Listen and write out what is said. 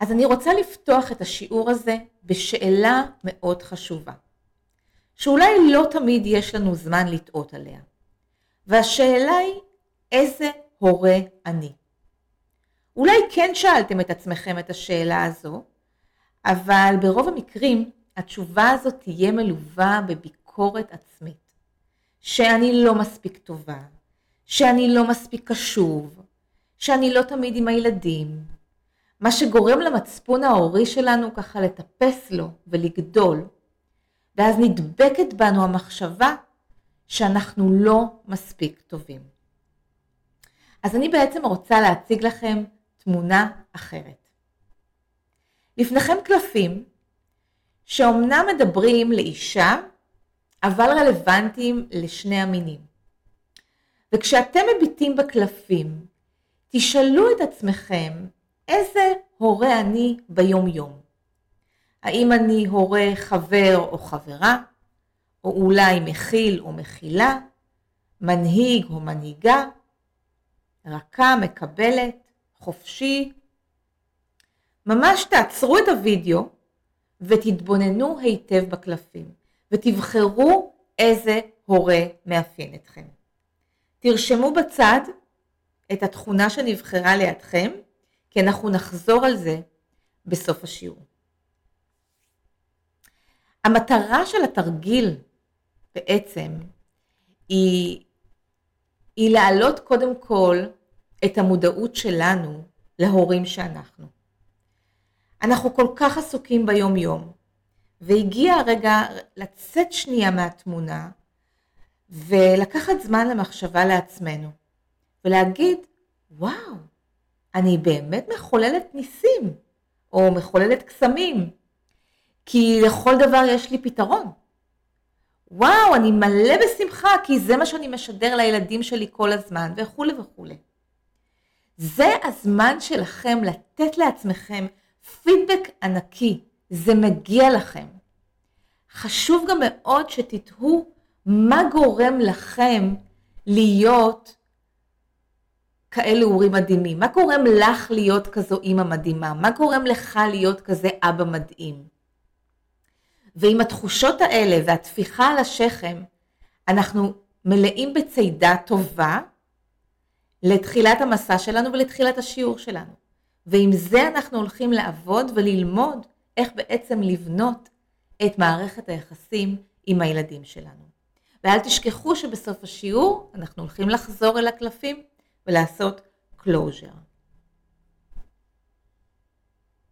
אז אני רוצה לפתוח את השיעור הזה בשאלה מאוד חשובה, שאולי לא תמיד יש לנו זמן לטעות עליה. והשאלה היא, איזה הורה אני? אולי כן שאלתם את עצמכם את השאלה הזו, אבל ברוב המקרים התשובה הזאת תהיה מלווה בביקורת עצמית. שאני לא מספיק טובה, שאני לא מספיק קשוב, שאני לא תמיד עם הילדים, מה שגורם למצפון ההורי שלנו ככה לטפס לו ולגדול, ואז נדבקת בנו המחשבה שאנחנו לא מספיק טובים. אז אני בעצם רוצה להציג לכם תמונה אחרת. לפניכם קלפים שאומנם מדברים לאישה, אבל רלוונטיים לשני המינים. וכשאתם מביטים בקלפים, תשאלו את עצמכם איזה הורה אני ביום יום. האם אני הורה חבר או חברה, או אולי מכיל או מכילה, מנהיג או מנהיגה, רכה, מקבלת, חופשי. ממש תעצרו את הוידאו ותתבוננו היטב בקלפים, ותבחרו איזה הורה מאפיין אתכם. תרשמו בצד את התכונה שנבחרה לידכם, כי אנחנו נחזור על זה בסוף השיעור. המטרה של התרגיל בעצם היא, היא להעלות קודם כל את המודעות שלנו להורים שאנחנו. אנחנו כל כך עסוקים ביום יום, והגיע הרגע לצאת שנייה מהתמונה ולקחת זמן למחשבה לעצמנו, ולהגיד, וואו, אני באמת מחוללת ניסים, או מחוללת קסמים, כי לכל דבר יש לי פתרון. וואו, אני מלא בשמחה, כי זה מה שאני משדר לילדים שלי כל הזמן, וכולי וכולי. זה הזמן שלכם לתת לעצמכם פידבק ענקי, זה מגיע לכם. חשוב גם מאוד שתתהו מה גורם לכם להיות כאלה הורים מדהימים? מה גורם לך להיות כזו אימא מדהימה? מה גורם לך להיות כזה אבא מדהים? ועם התחושות האלה והטפיחה על השכם, אנחנו מלאים בצידה טובה לתחילת המסע שלנו ולתחילת השיעור שלנו. ועם זה אנחנו הולכים לעבוד וללמוד איך בעצם לבנות את מערכת היחסים עם הילדים שלנו. ואל תשכחו שבסוף השיעור אנחנו הולכים לחזור אל הקלפים ולעשות closure.